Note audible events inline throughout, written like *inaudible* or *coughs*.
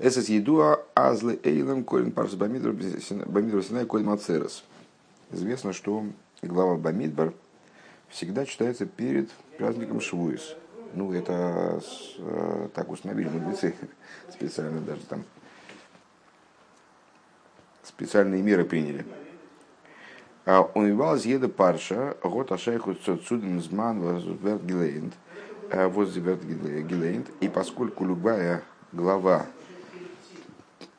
Эсэс едуа азлы эйлем колин парс бамидр синай коль мацерес. Известно, что глава Бамидбар всегда читается перед праздником Швуис. Ну, это э, так установили мудрецы *laughs* специально даже там специальные меры приняли. А Унивал еда парша, год ашайху цуден зман возверт гилейнд, э, возверт гилейнд, и поскольку любая глава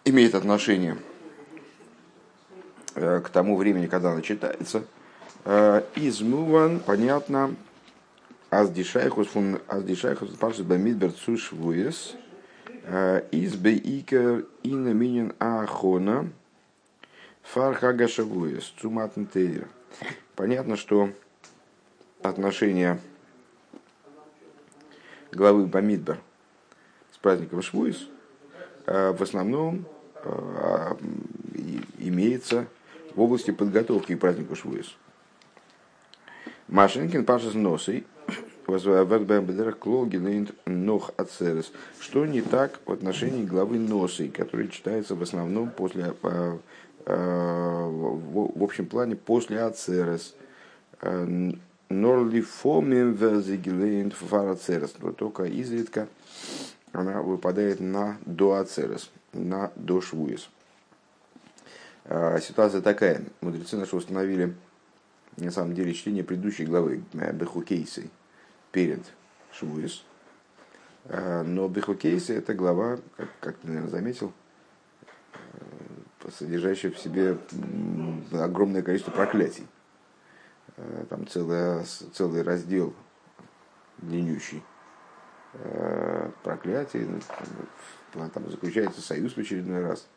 имеет отношение э, к тому времени, когда она читается, измуван, понятно, аздишайхус фун аздишайхус паршас бамидбер цушвуес, из бейкер ина минин ахона, Фархага Шавуес, Цуматнтейра. Понятно, что отношение главы Бамидбар с праздником Швуис э, в основном э, имеется в области подготовки к празднику Швуис. Машинкин Пашас Носой *coughs* нох ацерес. Что не так в отношении главы Носы, который читается в основном после э, Э, в общем плане после Ацерес. Э, Норли фомим верзигилейн фарацерес. Но только изредка она выпадает на до Ацерес, на до Швуес. Э, ситуация такая. Мудрецы наши установили на самом деле чтение предыдущей главы Бехукейсы перед Швуес. Но Бехукейсы это глава, как, как ты, наверное, заметил, содержащая в себе огромное количество проклятий. Э, там целый, целый раздел длиннющий э, проклятий. Ну, там заключается союз в очередной раз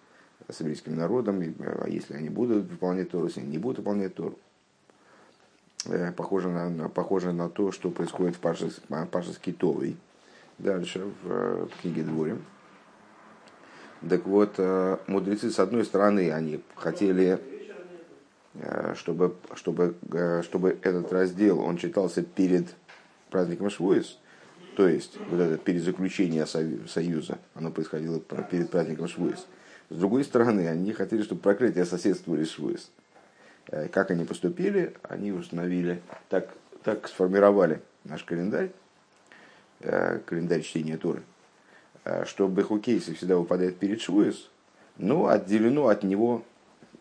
с еврейским народом, а если они будут выполнять Тору, если они не будут выполнять Тору. Э, похоже на, похоже на то, что происходит в Пашес, Пашес Китовой. Дальше в, в книге Дворим. Так вот, э, мудрецы, с одной стороны, они хотели, э, чтобы, чтобы, э, чтобы этот раздел, он читался перед праздником Швуис, то есть вот это перезаключение союза, оно происходило перед праздником Швуис. С другой стороны, они хотели, чтобы проклятия соседствовали с Швуис. Как они поступили, они установили, так, так сформировали наш календарь, календарь чтения Торы – Э, что Бехукейси всегда выпадает перед Швуис, но отделено от него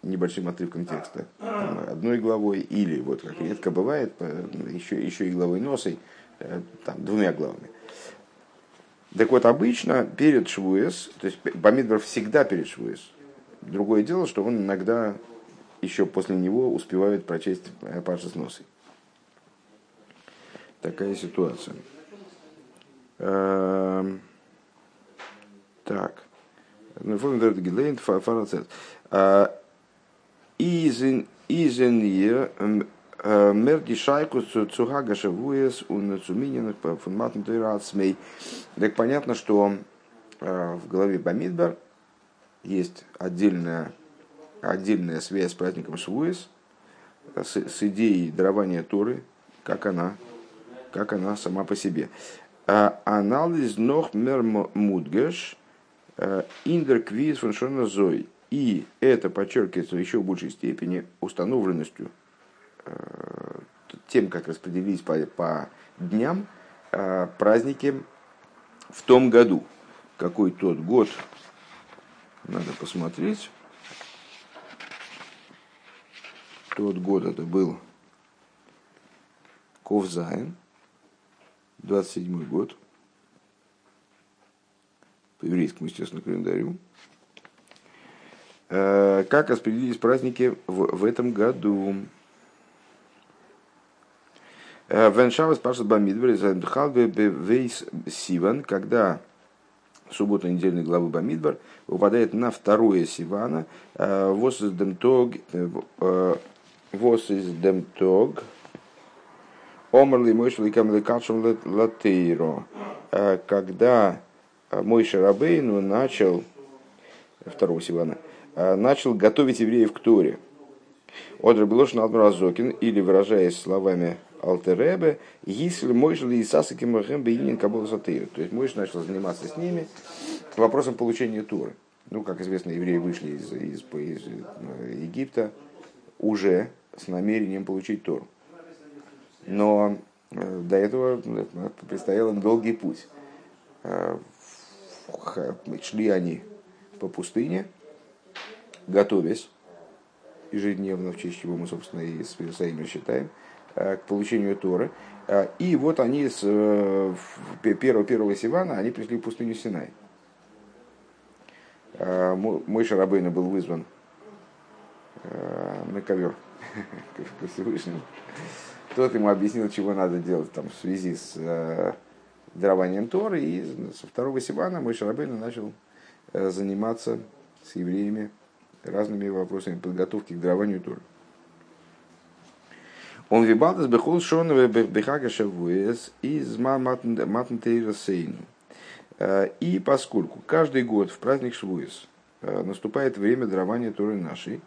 небольшим отрывком текста, одной главой, или, вот как редко бывает, еще, еще и главой носой, э, там, двумя главами. Так вот, обычно перед Швуэс, то есть Бамидбар всегда перед Швуэс. Другое дело, что он иногда еще после него успевает прочесть э, Паша с носой. Такая ситуация. Эм, так. Ну. А, изен ihr мерди шайку цугага шавуес у цуминин фунматн тойрацмей. Так понятно, что а, в голове Бамидбар есть отдельная, отдельная связь с праздником Швуес, с, с идеей дарования Торы, как она, как она сама по себе. Анализ нох мер мудгеш – Индер квиз фуншона зой. И это подчеркивается еще большей степени установленностью э, тем, как распределились по, по дням э, праздники в том году. Какой тот год, надо посмотреть. Тот год это был Ковзайн, 27 год по еврейскому, естественно, календарю. Э, как распределились праздники в, в этом году? Э, Веншавас Паша Бамидбер Вейс Сиван, когда суббота недельной главы Бамидбар выпадает на второе Сивана, э, Вос из Демтог, Вос из Демтог, Омерли Мойшли Камлекачем Латейро, когда мой Шарабейну начал, второго Сивана, начал готовить евреев к Торе. Одр Белошин Алмразокин, или выражаясь словами Алтеребе, если Мойшли и Сасаки Махем Бейнин Кабула Сатыры. То есть Мойш начал заниматься с ними вопросом получения Туры. Ну, как известно, евреи вышли из, из, из Египта уже с намерением получить Тору. Но э, до этого э, предстоял им долгий путь. Э, шли они по пустыне, готовясь ежедневно, в честь чего мы, собственно, и с Иерусалимом считаем, к получению Торы. И вот они с первого, первого Сивана, они пришли в пустыню Синай. Мой Шарабейна был вызван на ковер *laughs* ко Всевышнему. Тот ему объяснил, чего надо делать там, в связи с э, дарованием Торы. И со второго Сивана мой Шарабейна начал э, заниматься с евреями разными вопросами подготовки к дарованию Торы. Он вибалдас бехол шонова бехага шавуэс из матнтейрасейну. Э, и поскольку каждый год в праздник Швуэс э, наступает время дарования Торы нашей,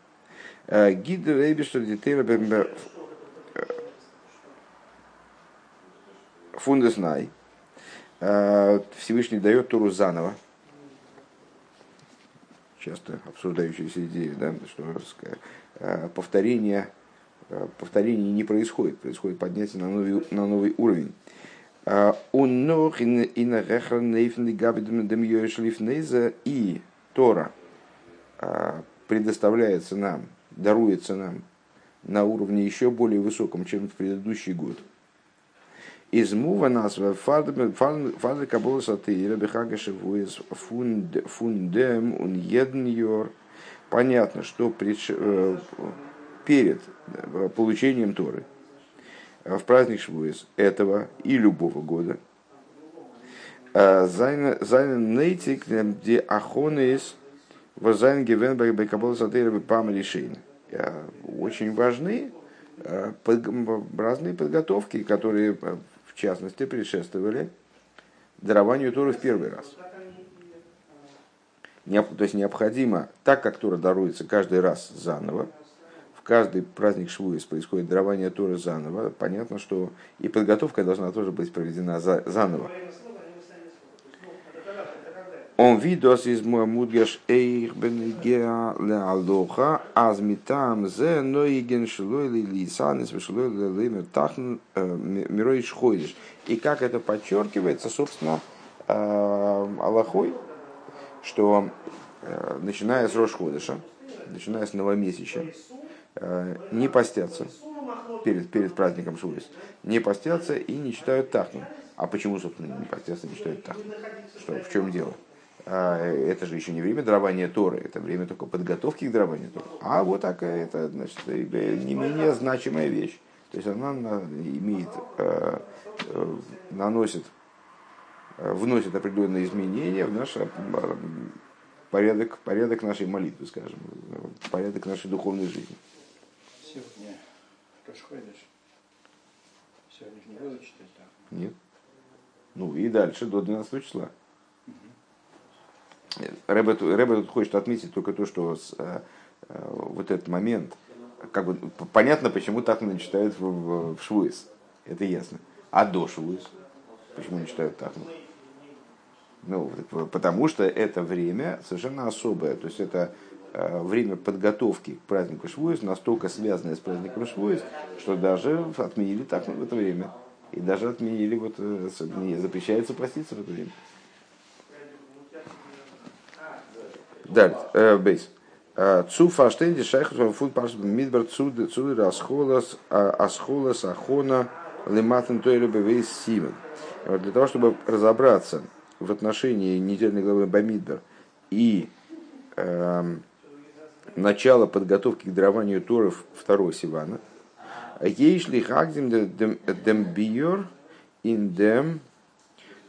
э, Гидер Эйбиштер Детейра Фундеснай. Всевышний дает Туру заново. Часто обсуждающаяся идея, да, что повторение, э, повторение не происходит, происходит поднятие на новый, на новый уровень. Нох и Тора предоставляется нам, даруется нам на уровне еще более высоком, чем в предыдущий год – из мува нас фарда кабола сатыра бехага шивуис фундем еден йор. Понятно, что э, перед э, получением Торы э, в праздник Швуис этого и любого года Зайнен нейтик де ахонес возайн гивен бекабола сатыра пам решение. Очень важны разные подготовки, которые в частности, предшествовали дарованию Торы в первый раз. То есть необходимо, так как Тора даруется каждый раз заново, каждый праздник Швуис происходит дарование Торы заново, понятно, что и подготовка должна тоже быть проведена заново. Он видос из мудгеш эйх бенегеа леалоха, аз митам зе ноиген шлой ли лисанис вешлой ли лимер тахн мирой шхойдиш. И как это подчеркивается, собственно, Аллахой, что начиная с Рошходыша, начиная с новомесяча, не постятся перед, перед праздником Шурис, не постятся и не читают Тахну. А почему, собственно, не постятся, не читают Тахну? Что, в чем дело? А, это же еще не время дарования Торы, это время только подготовки к дарованию Торы. А вот такая, это значит, не менее значимая вещь. То есть она имеет, э, э, наносит, э, вносит определенные изменения в наш порядок, порядок нашей молитвы, скажем, порядок нашей духовной жизни. Сегодня расходишь? Сегодня не буду читать так? Нет. Ну и дальше, до 12 числа. Рэбе, Рэбе тут хочет отметить только то, что с, э, э, вот этот момент, как бы понятно, почему так не читают в, в, в Швуис. Это ясно. А до Швуис? Почему не читают так? Ну, потому что это время совершенно особое. То есть это время подготовки к празднику Швуис настолько связанное с праздником Швуис, что даже отменили так в это время. И даже отменили, вот, э, запрещается проститься в это время. Далее, э, бейс. Э, цу фаштенди шайху фун паш мидбар цуд цуд асхолас а, асхолас ахона лиматен тойру бевейс симен. Для того, чтобы разобраться в отношении недельной главы Бамидбер и э, начала подготовки к дарованию Торов второго Сивана, Ейшли хагдим дем биор ин дем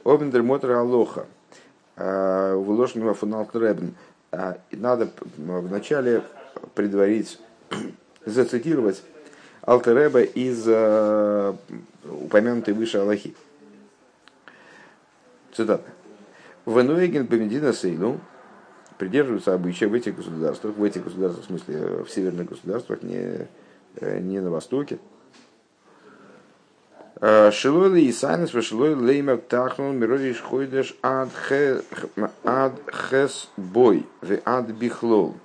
обендер мотор алоха. Вложенного фунал требен а, надо вначале предварить, *clears throat* зацитировать Алтереба из э, упомянутой выше Аллахи. Цитата. Венуэген Бамедина Сейну придерживаются обычая в этих государствах, в этих государствах, в смысле в северных государствах, не, э, не на востоке. Шилой и сайнес шилой леймер тахнул миродиш хойдеш ад хес бой в ад бихлол.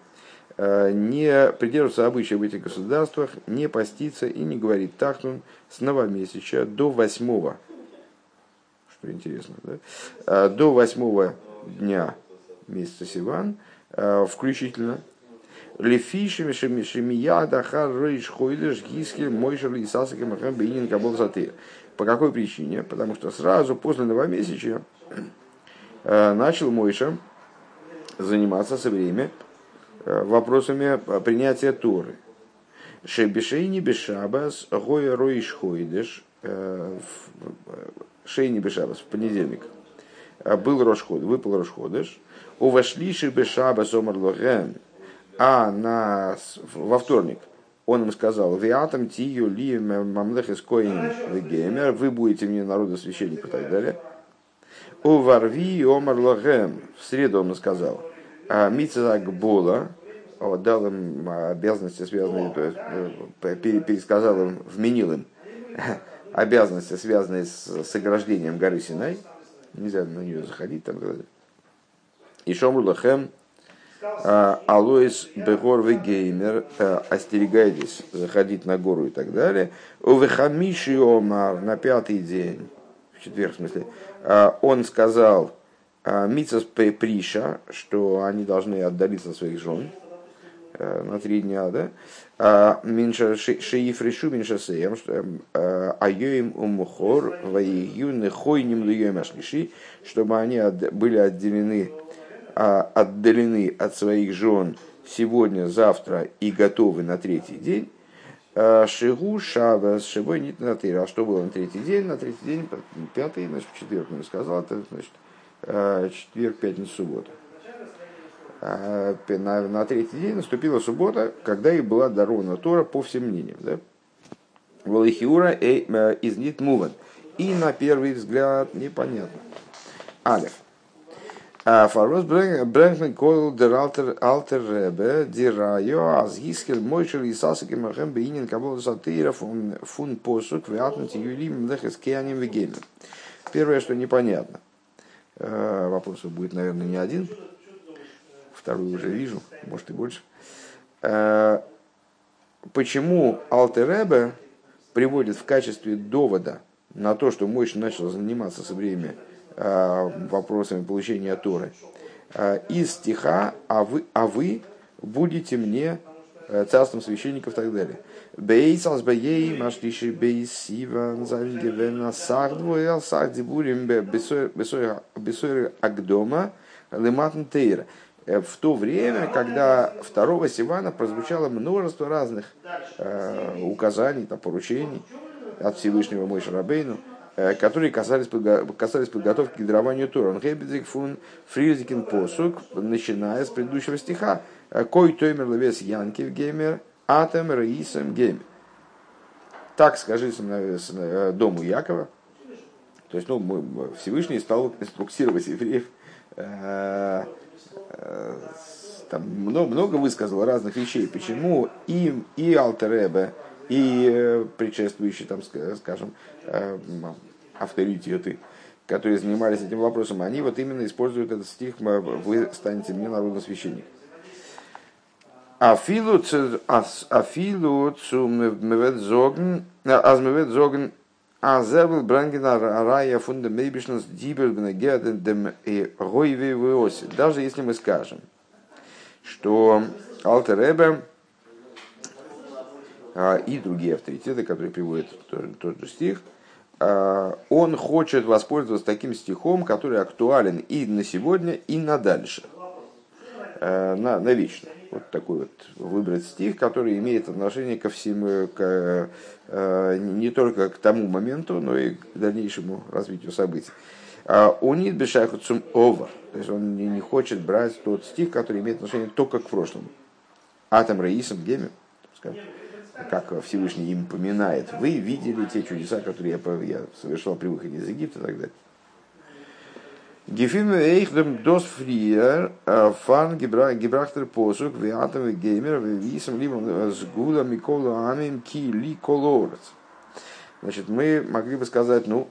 Не придерживаться обычаев в этих государствах, не поститься и не говорить тахнун с новомесяча до восьмого. Что интересно, да? До восьмого дня месяца Сиван, включительно, Лефишем Шемия Дахар Рейш Хойдеш Гискель Мойшер Исасак и Махам Бейнин Кабол Сатыр. По какой причине? Потому что сразу после новомесячия начал Мойша заниматься со время вопросами принятия Торы. Шебешейни Бешабас Гоя Ройш Хойдеш Шейни Бешабас в понедельник был Рошход, выпал Рошходыш, у Вашлиши Бешабас Омар Лохем, а на, во вторник он им сказал, «Виатам тию ли мамлехес коин вегемер, вы будете мне народу священника» и так далее. У варви омар лохем, в среду он сказал, «А митцак бола, дал им обязанности, связанные, то есть, э, пересказал им, вменил им *laughs* обязанности, связанные с, с ограждением горы Синай, нельзя на нее заходить там. И шомру лохем, а, Алоис Бегор Геймер, э, остерегайтесь заходить на гору и так далее. Увехамиши Омар на пятый день, в четверг в смысле, а, он сказал а, Мицас Приша, что они должны отдалиться от своих жен э, на три дня, да, Минша Шеифришу Минша Сеем, Айоим Умухор, Ваигюны Хойним Ашлиши, чтобы они были отделены отдалены от своих жен сегодня, завтра и готовы на третий день, а, Шигу Шаба с Шибой Нит на А что было на третий день? На третий день, пятый, значит, четверг он сказал, это значит а, четверг, пятница, суббота. На, на третий день наступила суббота, когда и была дарована Тора по всем мнениям. Да? Волихиура из Нит Муван. И на первый взгляд непонятно. Алиф. Фарос Брэнкмен Койл Дер Алтер Ребе Дирайо Аз Гискель Мойшел и Махем Бейнин Кабол Сатыра Фун Посук Вятнути Юлим Лехес Кианим Вегемен. Первое, что непонятно. Вопросов будет, наверное, не один. Второй уже вижу, может и больше. Почему Алтеребе приводит в качестве довода на то, что Мойш начал заниматься со Э, вопросами получения Торы. Э, из стиха «А вы, а вы будете мне э, царством священников» и так далее. В то время, когда второго Сивана прозвучало множество разных э, указаний, там, поручений от Всевышнего Мойша Рабейну, Э, которые касались, касались подготовки к дарованию Тора. Он хебедзик фун фризикин посук, начиная с предыдущего стиха. «Э, Кой тоймер левес янкив геймер, атом раисом геймер. Так скажи э, дому Якова. То есть, ну, Всевышний стал инструктировать евреев там много, много высказал разных вещей, почему им и Алтеребе, и предшествующие, там, скажем, Э, авторитеты, которые занимались этим вопросом, они вот именно используют этот стих «Вы станете мне народным священник». Афилу цу мевет зоген, аз мевет зоген, а зербл брангена рая фунда мейбишнус дибер бнегеден дем и виоси. Даже если мы скажем, что Алтер и другие авторитеты, которые приводят тот, же стих, а, он хочет воспользоваться таким стихом, который актуален и на сегодня, и на дальше, а, на, на вечно. Вот такой вот выбрать стих, который имеет отношение ко всему, к, не только к тому моменту, но и к дальнейшему развитию событий. Не бешайхуцум over, то есть он не, хочет брать тот стих, который имеет отношение только к прошлому. Атом Раисом Геме, скажем как Всевышний им поминает, вы видели те чудеса, которые я, я совершал при выходе из Египта и так далее. Гефим эйхдем дос фриер фан гебрахтер посук виатом геймер висом либом сгула микола амим ки ли колорец. Значит, мы могли бы сказать, ну,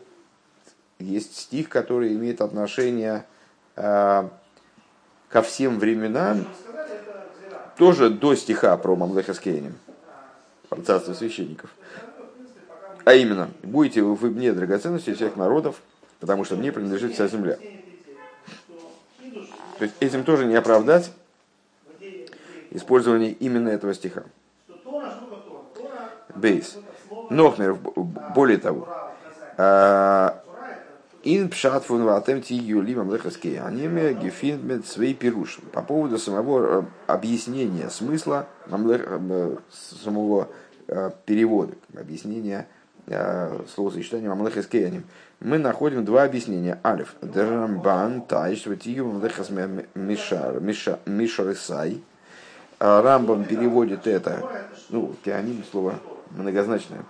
есть стих, который имеет отношение э, ко всем временам, тоже до стиха про Мамлеха Скейнем, про царство священников. А именно, будете вы мне драгоценностью всех народов, потому что мне принадлежит вся земля. То есть этим тоже не оправдать использование именно этого стиха. Бейс. Нохмер, более того, а, Ин пшат фун ватем ти юлимам лехаскей аниме гефиндмет свей пируш. По поводу самого э, объяснения смысла э, самого э, перевода, объяснения словосочетания мамлехаскей аним. Мы находим два объяснения. Алиф. Драмбан тайш ватигу мамлехас мишар мишарисай. Рамбам переводит это, ну, кеаним слово многозначное.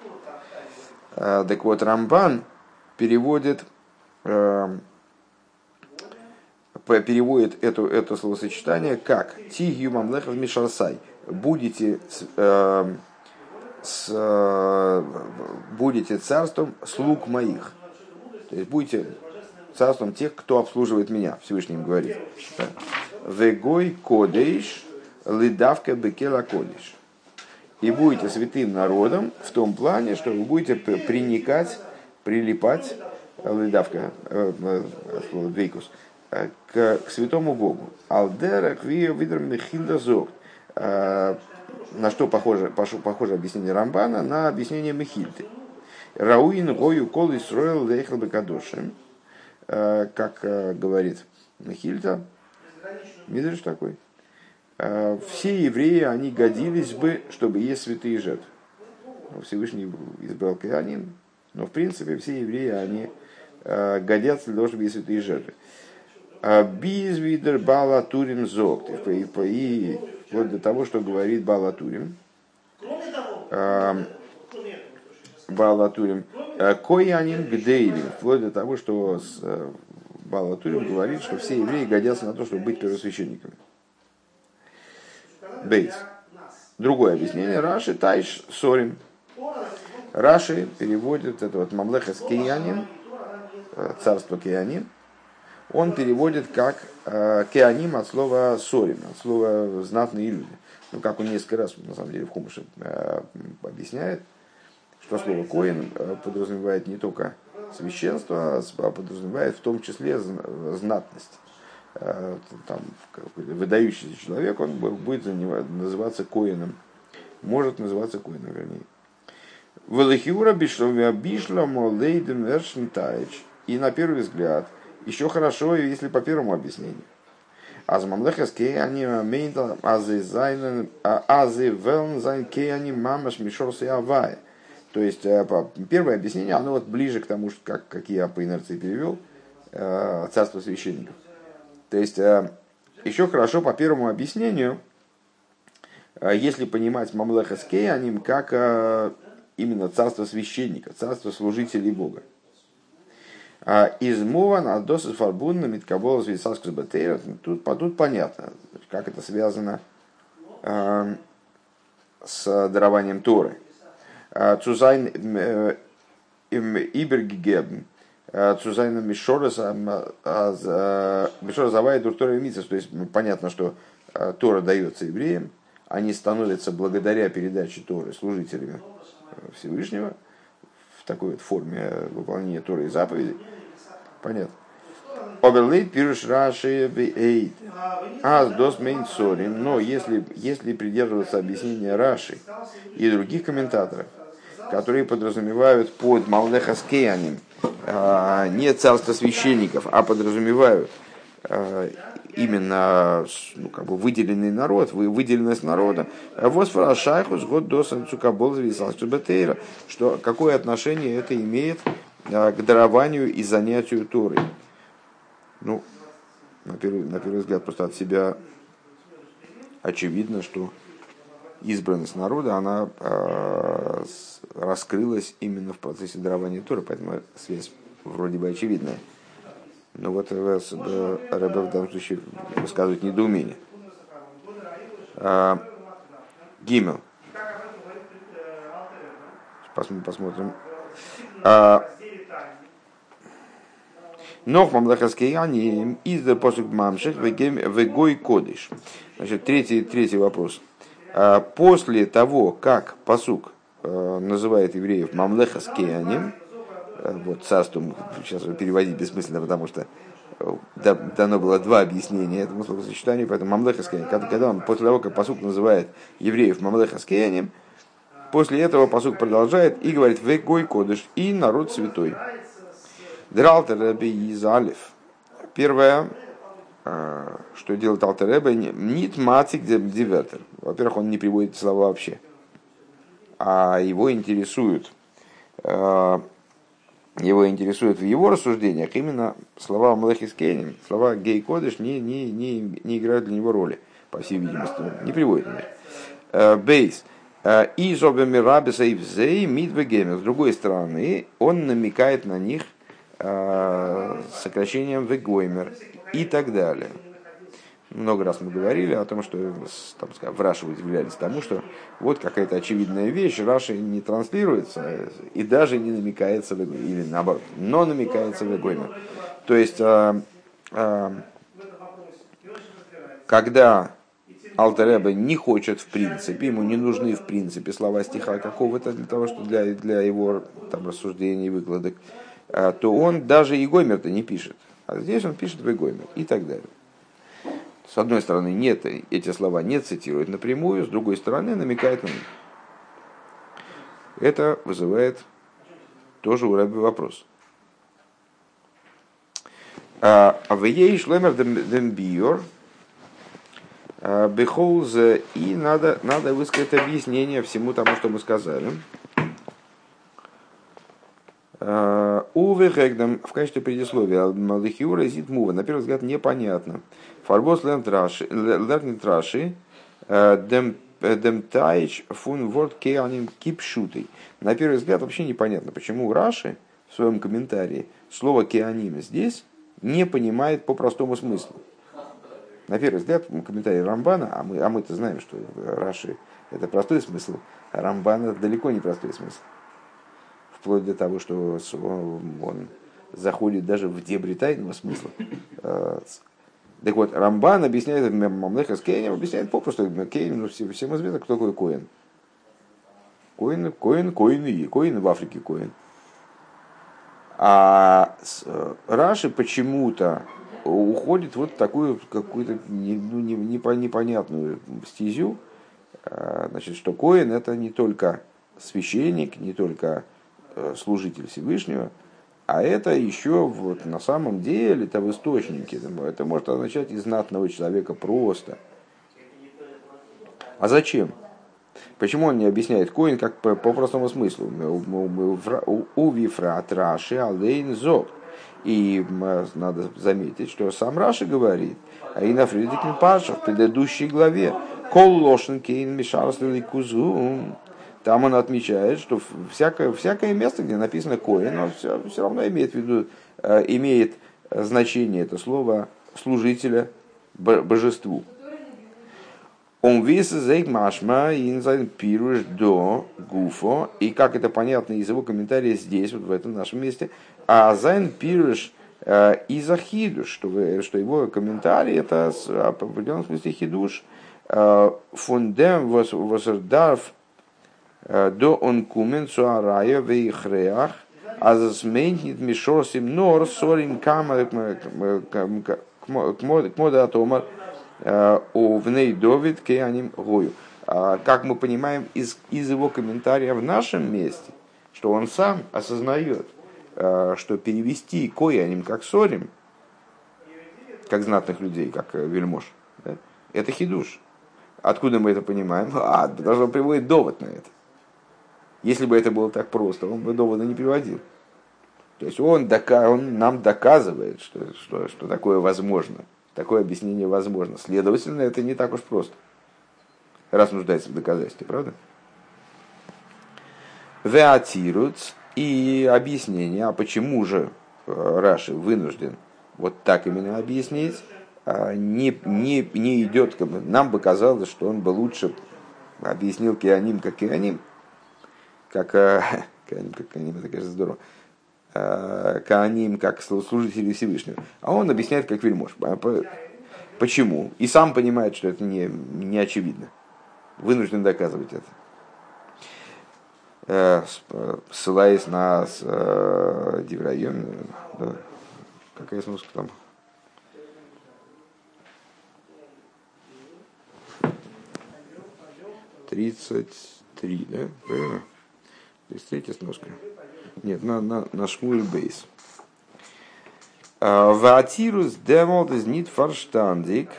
Так вот, Рамбан переводит переводит это, это словосочетание как «Ти юмам лехав мишарсай» «Будете, э, с, э, будете царством слуг моих». То есть будете царством тех, кто обслуживает меня, Всевышний им говорит. «Вегой кодейш лидавка бекела кодейш». И будете святым народом в том плане, что вы будете приникать, прилипать лидавка, э, э, слово двейкус, э, к, к святому Богу. Алдера квио видер мехилда. На что похоже, похоже объяснение Рамбана? На объяснение Мехильды. Рауин гою кол Исроил лейхал бекадошим. Как говорит Мехильда, Мидриш такой. Все евреи, они годились бы, чтобы есть святые жертвы. Всевышний избрал Кианин, но в принципе все евреи, они Э, годятся для того, чтобы есть святые жертвы. А Бизвидер Бала Турим Зог. И вплоть до того, что говорит Бала Турим. Э, Бала Турим. Э, Коянин Гдейли. Вплоть до того, что Бала Турим говорит, что все евреи годятся на то, чтобы быть первосвященниками. Бейс. Другое объяснение. Раши Тайш Сорим. Раши переводит это вот Мамлеха Скиянин Э, царство Кеаним, он переводит как э, Кеаним от слова сорим, от слова знатные люди. Ну, как он несколько раз, на самом деле, в Хумыше э, объясняет, что слово коин подразумевает не только священство, а подразумевает в том числе знатность. Там, выдающийся человек, он будет называться коином. Может называться коином, вернее. Велихиура бишло молейден вершнтайч. И на первый взгляд, еще хорошо, если по первому объяснению. אז ממלכת כהנים מיינט אז זיי זיינען אז זיי וועלן זיין כהנים ממש משרתי הוי'. То есть э, первое объяснение, оно вот ближе к тому, как, как я по инерции перевел, э, царство священников. То есть э, еще хорошо по первому объяснению, если понимать ממלכת כהנים как именно царство священника, царство служителей Бога. А из Муван Адоса Фарбунна Миткабола Звисаскус Батейра. Тут, тут понятно, как это связано э, с дарованием Торы. А, Цузайн э, Ибергигебн. А, Цузайна Мишораса Мишора Завая Дуртора Митсас. То есть понятно, что Тора дается евреям, они становятся благодаря передаче Торы служителями Всевышнего – в такой вот форме выполнения Торы и заповедей. Понятно. Оберлейт пируш раши эйд. Аз дос мейн сорим. Но если, если придерживаться объяснения Раши и других комментаторов, которые подразумевают под Малнехаскеяним а, не царство священников, а подразумевают именно ну, как бы выделенный народ, выделенность народа. Восфора шайхус год досан цукабол бетейра. Что какое отношение это имеет а, к дарованию и занятию Торой? Ну, на первый, на первый взгляд, просто от себя очевидно, что избранность народа, она э, раскрылась именно в процессе дарования Торы, поэтому связь вроде бы очевидная. Но вот Рэбе в данном случае высказывает недоумение. А, Гимел. Посмотрим Нох мамлахаскияни из посук мамших вегой кодыш. Значит, третий, третий вопрос. А, после того, как посук э, называет евреев мамлехаскияним, э, вот царством, сейчас переводить бессмысленно, потому что э, дано было два объяснения этому словосочетанию, поэтому мамлехаскияним, когда, он после того, как посук называет евреев мамлехаскияним, после этого посук продолжает и говорит «Вегой кодыш» и народ святой. Дралтер из Алиф. Первое, а, что делает Алтереба, нит мацик дивертер. Во-первых, он не приводит слова вообще, а его интересуют, его интересуют в его рассуждениях именно слова Кейнин, слова Гей Кодыш не, не, не, не играют для него роли, по всей видимости, не приводит них. А, бейс. И Зобемирабиса и Взей Мидвегемер. С другой стороны, он намекает на них сокращением Вегоймер и так далее. Много раз мы говорили о том, что там, скажем, в Раше удивлялись тому, что вот какая-то очевидная вещь, Раши не транслируется и даже не намекается, в, или наоборот, но намекается в Эгойме. То есть, а, а, когда Алтереба не хочет в принципе, ему не нужны в принципе слова стиха какого-то для того, что для, для его там, рассуждений, выкладок, а, то он даже и Гоймер-то не пишет. А здесь он пишет Вегоймер и так далее. С одной стороны, нет, эти слова не цитирует напрямую, с другой стороны, намекает на них. Это вызывает тоже у Рэбби вопрос. А в ей шлемер дембиор а, бехолз и надо, надо высказать объяснение всему тому, что мы сказали. Уве Хэгдам в качестве предисловия Малихиура зит мува. На первый взгляд непонятно. Фарбос лернит раши э, дем дем тайч фун ворд кеаним кипшутый. На первый взгляд вообще непонятно, почему Раши в своем комментарии слово кеаним здесь не понимает по простому смыслу. На первый взгляд, комментарий Рамбана, а мы, а мы-то знаем, что Раши это простой смысл, а Рамбан далеко не простой смысл вплоть до того, что он заходит даже в дебри тайного смысла. Так вот, Рамбан объясняет, Мамлеха с Кейнем объясняет попросту, Кейн, ну, всем, известно, кто такой Коин. Коин, Коин, Коин и Коин в Африке Коин. А э, Раши почему-то уходит вот такую какую-то ну, непонятную стезю, э, значит, что Коин это не только священник, не только Э, служитель Всевышнего, а это еще вот на самом деле, это в источнике, это может означать и знатного человека просто. А зачем? Почему он не объясняет коин как по, по простому смыслу? У вифрат раши алейн зок. И надо заметить, что сам Раши говорит, а и на Фридикин Паша в предыдущей главе, כל לשון כהן משרת там он отмечает, что всякое, всякое место, где написано כהן, оно все, все равно имеет в виду, э, имеет значение это слово служителя божеству. און ווי ס'איז אויך משמע אין זיין פירוש דא גופא. И как это понятно из его комментария здесь, вот в этом нашем месте. אז זיין פירוש э, איז א חידוש, что, что его комментарий это в определенном смысле хидуш. Э, Фундем восердарф Э, до он кумен цуарая вейхреах, а засмейнит мишорсим нор сорим кама к мода атомар у вней довид кеаним гою. А, как мы понимаем из, из его комментария в нашем месте, что он сам осознает, э, что перевести кояним как сорим, как знатных людей, как э, вельмож, да, это хидуш. Откуда мы это понимаем? *laughs* А, что он приводит довод на это. Если бы это было так просто, он бы довода не приводил. То есть он, дока- он нам доказывает, что, что, что такое возможно, такое объяснение возможно. Следовательно, это не так уж просто, раз нуждается в доказательстве, правда? Веатируц и объяснение, а почему же э, Раши вынужден вот так именно объяснить, а не, не, не идет, нам бы казалось, что он бы лучше объяснил Кианим как Кианим, как, э, *laughs* как Кааним, это, конечно, здорово. Кааним как служители Всевышнего. А он объясняет как вельмож. Почему? И сам понимает, что это не, не очевидно. Вынужден доказывать это. Ссылаясь на Деврайон, да, какая сноска там? Тридцать три, да? Третья сноска. Нет, на, на, на Шмуль Бейс. Ватирус демолт из нит фарштандик.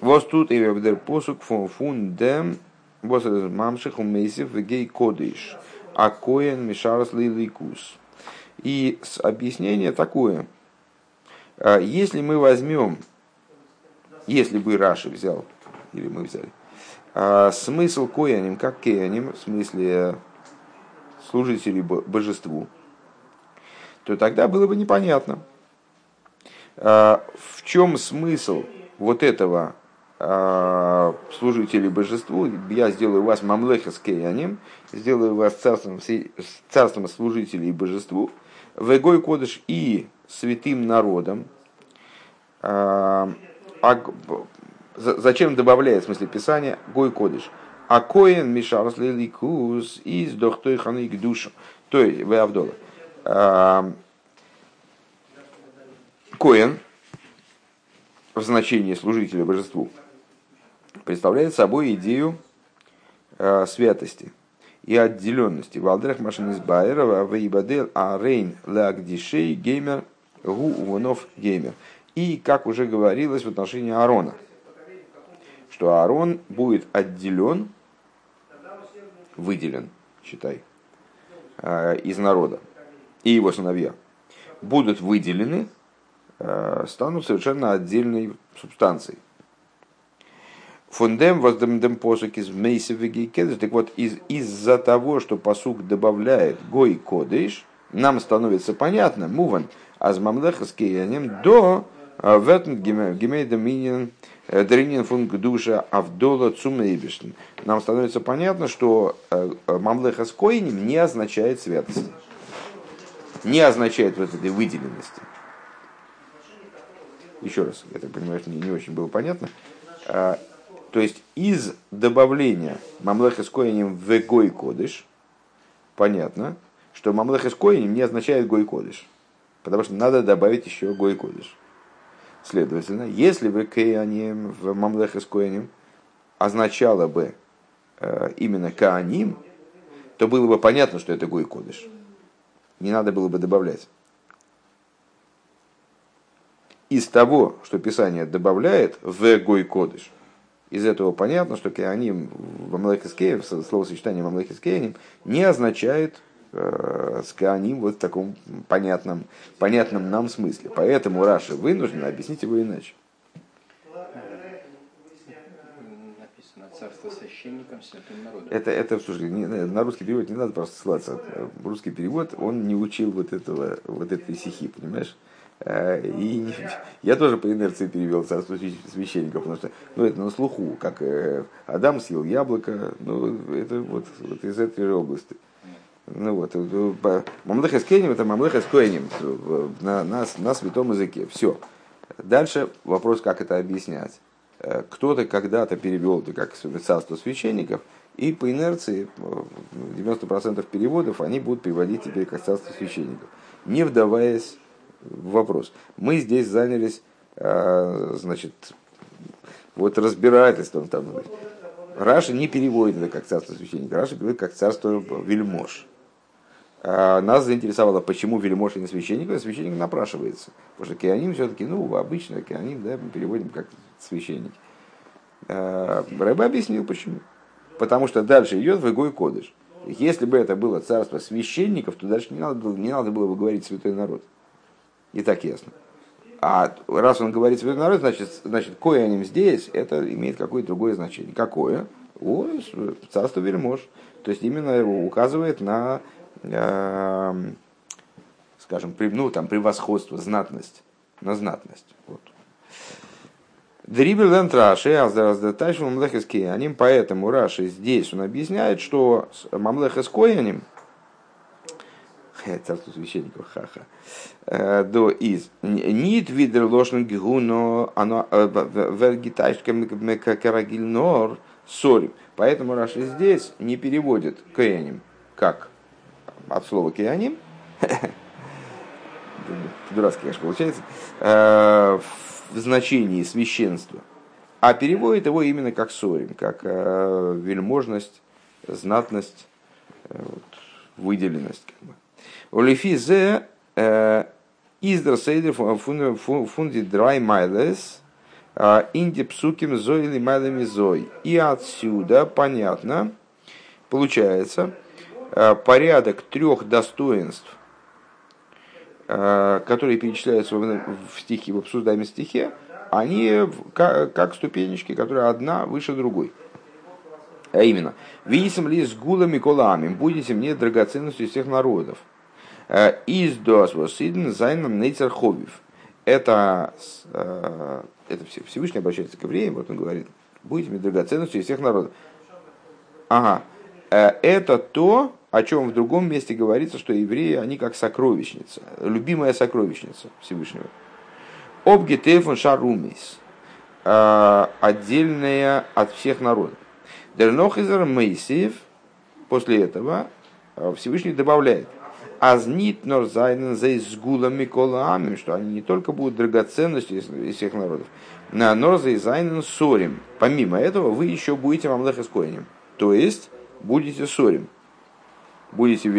Вот тут и вебдер посук фон фун дем вот мамших умейсев гей кодиш. А коен мишарс лиликус. И объяснение такое. А, если мы возьмем, если бы Раши взял, или мы взяли, а, смысл кояним как кеяним, в смысле служителей божеству, то тогда было бы непонятно, а, в чем смысл вот этого а, служителей божеству, я сделаю вас мамлеха с кейаним, сделаю вас царством, царством служителей божеству, вегой кодыш и святым народом. А, а, зачем добавляет, в смысле Писания, гой кодыш? А коин мишарс лиликус из дохтой ханы к душу. То есть, והבדלה. Коин в значении служителя божеству представляет собой идею э, святости и отделенности. ועל דרך מה שנאמר באהרן, ויבדל אהרן להקדישו וגומר, הוא ובניו וגומר. И, как уже говорилось в отношении Аарона, что Аарон будет отделен выделен, считай, э, из народа, и его сыновья будут выделены, э, станут совершенно отдельной субстанцией. Фундем воздемдем посук из мейсевиги кедыш. Так вот, из, из-за того, что посук добавляет гой кодыш, нам становится понятно, муван, азмамлеха с до э, ветн гемейда минин Э, Дринин функ душа Авдола Цумейбишн. Нам становится понятно, что э, э, Мамлеха с Коинем не означает святость. Не означает вот этой выделенности. Еще раз, я так понимаю, что мне не очень было понятно. То есть из добавления Мамлеха с Коинем в Гой Кодыш, понятно, что Мамлеха с Коинем не означает Гой Кодыш. Потому что надо добавить еще Гой Кодыш. Следовательно, если бы Кааним в Мамлехе с Коэним означало бы э, именно Кааним, то было бы понятно, что это Гой Кодыш. Не надо было бы добавлять. Из того, что Писание добавляет в Гой Кодыш, из этого понятно, что Кааним в Мамлехе словосочетание с не означает с Кааним вот в таком понятном, понятном нам смысле. Поэтому Раша вынужден объяснить его иначе. царство священникам, святым народом. Это, это, слушай, не, на русский перевод не надо просто ссылаться. Русский перевод, он не учил вот этого, вот этой стихи, понимаешь? Э, и я тоже по инерции перевел царство священников, потому что ну, это на слуху, как э, Адам съел яблоко, ну, это вот, вот из этой же области. Ну вот, э, Мамлеха Скенем это Мамлеха Скенем на, на, на святом языке. Все. Дальше вопрос, как это объяснять. Э, кто-то когда-то перевел это как царство священников, и по инерции 90% переводов они будут переводить теперь как царство священников, не вдаваясь в вопрос. Мы здесь занялись, э, значит, вот разбирательством там. Раши не переводит это как царство священника, Раши переводит как царство вельмож. А, нас заинтересовало, почему вельмож и не священник, а священник напрашивается. Потому что кианим все-таки, ну, обычно кианим, да, мы переводим как священник. А, Рэбе объяснил, почему. Потому что дальше идет в Игой Кодыш. Если бы это было царство священников, то дальше не надо было, не надо было бы говорить святой народ. И так ясно. А раз он говорит святой народ, значит, значит кое здесь, это имеет какое-то другое значение. Какое? О, царство вельмож. То есть именно указывает на Эм, скажем, ну, там, превосходство, знатность, на знатность. Вот. Дрибелент Раши, Аздраздатайш Мамлехес Кианим, поэтому Раши здесь он объясняет, что Мамлехес Кояним, царство священников, ха-ха, э, до из нит видер ложный гигуно, оно э, вергитайшкам карагильнор сорим. Поэтому Раши здесь не переводит Кояним как от слова Кианим, *laughs* дурацкий, конечно, получается, э, в значении священства, а переводит его именно как сорим, как э, вельможность, знатность, э, выделенность. Как бы. Олифи зе издер сейдер фунди драй майлес инди псуким зоили майлами зой. И отсюда понятно, получается, порядок трех достоинств Э, которые перечисляются в стихе, в обсуждаемом стихе, они как, ступенечки, которые одна выше другой. А именно, «Висим ли с гулами колами, будете мне драгоценностью всех народов». Э, «Из дос восиден зайном нейцер хобив». Это, э, это Всевышний обращается к евреям, вот он говорит, будете мне драгоценностью всех народов. Ага, это то, о чем в другом месте говорится, что евреи, они как сокровищница, любимая сокровищница Всевышнего. Обгетефон шарумис, а, отдельная от всех народов. Дернохизер Мейсиев, после этого а, Всевышний добавляет, Азнит норзайнен за изгулами колаамим, что они не только будут драгоценностью из всех народов, на норзайнен сорим. Помимо этого, вы еще будете мамлех искоинем. То есть, будете сорим будете э,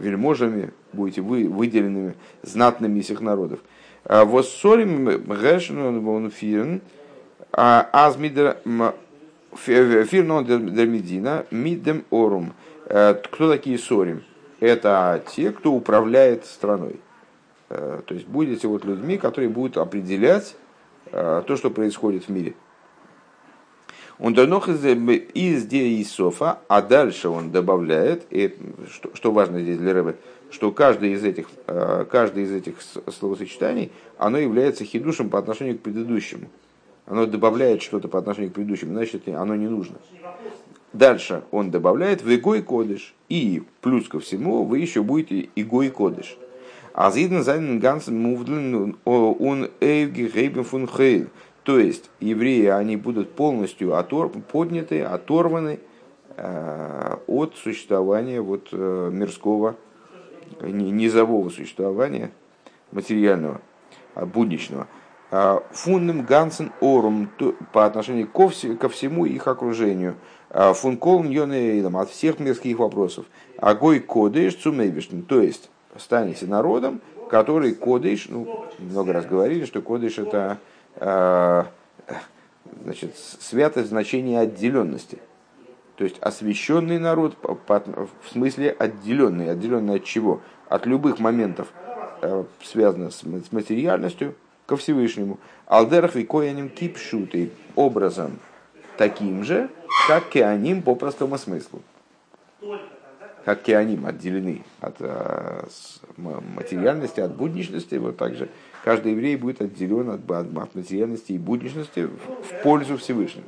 вельможами, будете вы, выделенными знатными из всех народов. А воссорим гэшн фирн, а азмидер фирнон дермидина мидем орум. Э, кто такие сорим? Это те, кто управляет страной. Э, то есть будете вот людьми, которые будут определять то, что происходит в мире. Он данох из Деисофа, а дальше он добавляет, и что, что важно здесь для Рэбе, что каждый из этих, э, каждый из этих словосочетаний, оно является хидушем по отношению к предыдущему. Оно добавляет что-то по отношению к предыдущему, значит, оно не нужно. Дальше он добавляет в игой кодыш. И плюс ко всему вы еще будете игой кодыш. А зиден зайнен гансен мувдлен он эйвги гейбен фун хейл. То есть евреи, они будут полностью отор, подняты, оторваны э, от существования вот, э, мирского, низового существования, материального, а, будничного. А, Фунным гансен орум по отношению ко, ко всему их окружению. А, Функол ньонейлом от всех мирских вопросов. Агой кодыш цумейвишн. То есть станете народом, который кодыш, ну, много раз говорили, что кодыш это Э, значит, святость значение отделенности. То есть освященный народ в смысле отделенный. Отделенный от чего? От любых моментов, э, связанных с материальностью, ко Всевышнему. Алдерах и кояним кипшуты образом таким же, как кеаним по простому смыслу. Как кеаним отделены от э, материальности, от будничности, вот так же каждый еврей будет отделен от, от материальности и будничности в пользу Всевышнего.